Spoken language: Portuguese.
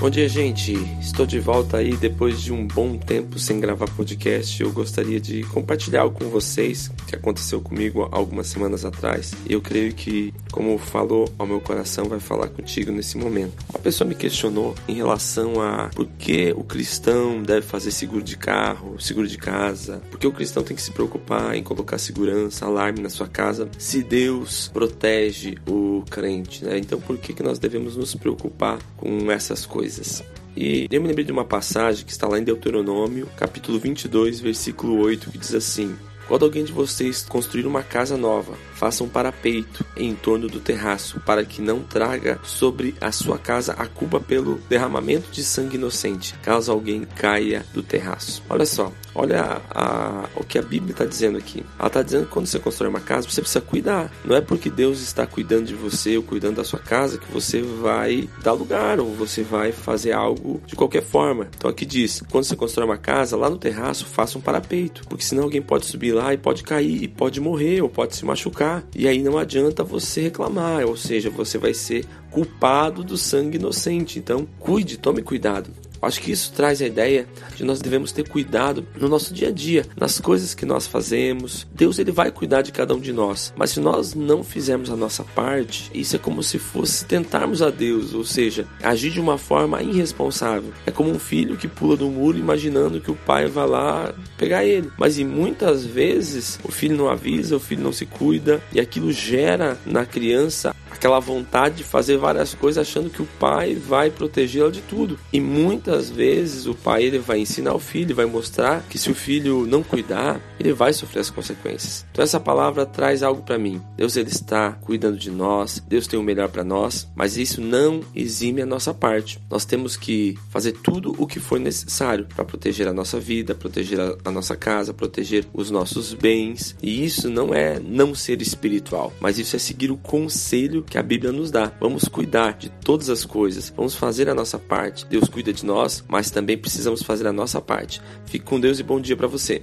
Bom dia, gente. Estou de volta aí depois de um bom tempo sem gravar podcast. Eu gostaria de compartilhar algo com vocês que aconteceu comigo algumas semanas atrás. Eu creio que, como falou ao meu coração, vai falar contigo nesse momento. Uma pessoa me questionou em relação a por que o cristão deve fazer seguro de carro, seguro de casa, por que o cristão tem que se preocupar em colocar segurança, alarme na sua casa, se Deus protege o crente, né? Então, por que, que nós devemos nos preocupar com essas coisas? Coisas. E eu me lembrei de uma passagem que está lá em Deuteronômio, capítulo 22, versículo 8, que diz assim: Quando alguém de vocês construir uma casa nova, faça um parapeito em torno do terraço, para que não traga sobre a sua casa a culpa pelo derramamento de sangue inocente, caso alguém caia do terraço. Olha só, olha a, a, o que a Bíblia está dizendo aqui. Ela está dizendo que quando você constrói uma casa, você precisa cuidar. Não é porque Deus está cuidando de você ou cuidando da sua casa que você vai dar lugar ou você vai fazer algo de qualquer forma. Então aqui diz: quando você constrói uma casa, lá no terraço, faça um parapeito, porque senão alguém pode subir lá e pode cair, e pode morrer ou pode se machucar e aí não adianta você reclamar, ou seja, você vai ser culpado do sangue inocente. Então, cuide, tome cuidado. Acho que isso traz a ideia de nós devemos ter cuidado no nosso dia a dia, nas coisas que nós fazemos. Deus ele vai cuidar de cada um de nós, mas se nós não fizermos a nossa parte, isso é como se fosse tentarmos a Deus, ou seja, agir de uma forma irresponsável. É como um filho que pula do muro imaginando que o pai vai lá pegar ele. Mas e muitas vezes o filho não avisa, o filho não se cuida e aquilo gera na criança aquela vontade de fazer várias coisas achando que o pai vai protegê-la de tudo. E muitas vezes o pai ele vai ensinar o filho, vai mostrar que se o filho não cuidar, ele vai sofrer as consequências. Então essa palavra traz algo para mim. Deus ele está cuidando de nós, Deus tem o melhor para nós, mas isso não exime a nossa parte. Nós temos que fazer tudo o que for necessário para proteger a nossa vida, proteger a, nossa casa, proteger os nossos bens. E isso não é não ser espiritual, mas isso é seguir o que a Bíblia nos dá. Vamos cuidar de todas as coisas, vamos fazer a nossa parte. Deus cuida de nós, mas também precisamos fazer a nossa parte. Fique com Deus e bom dia para você.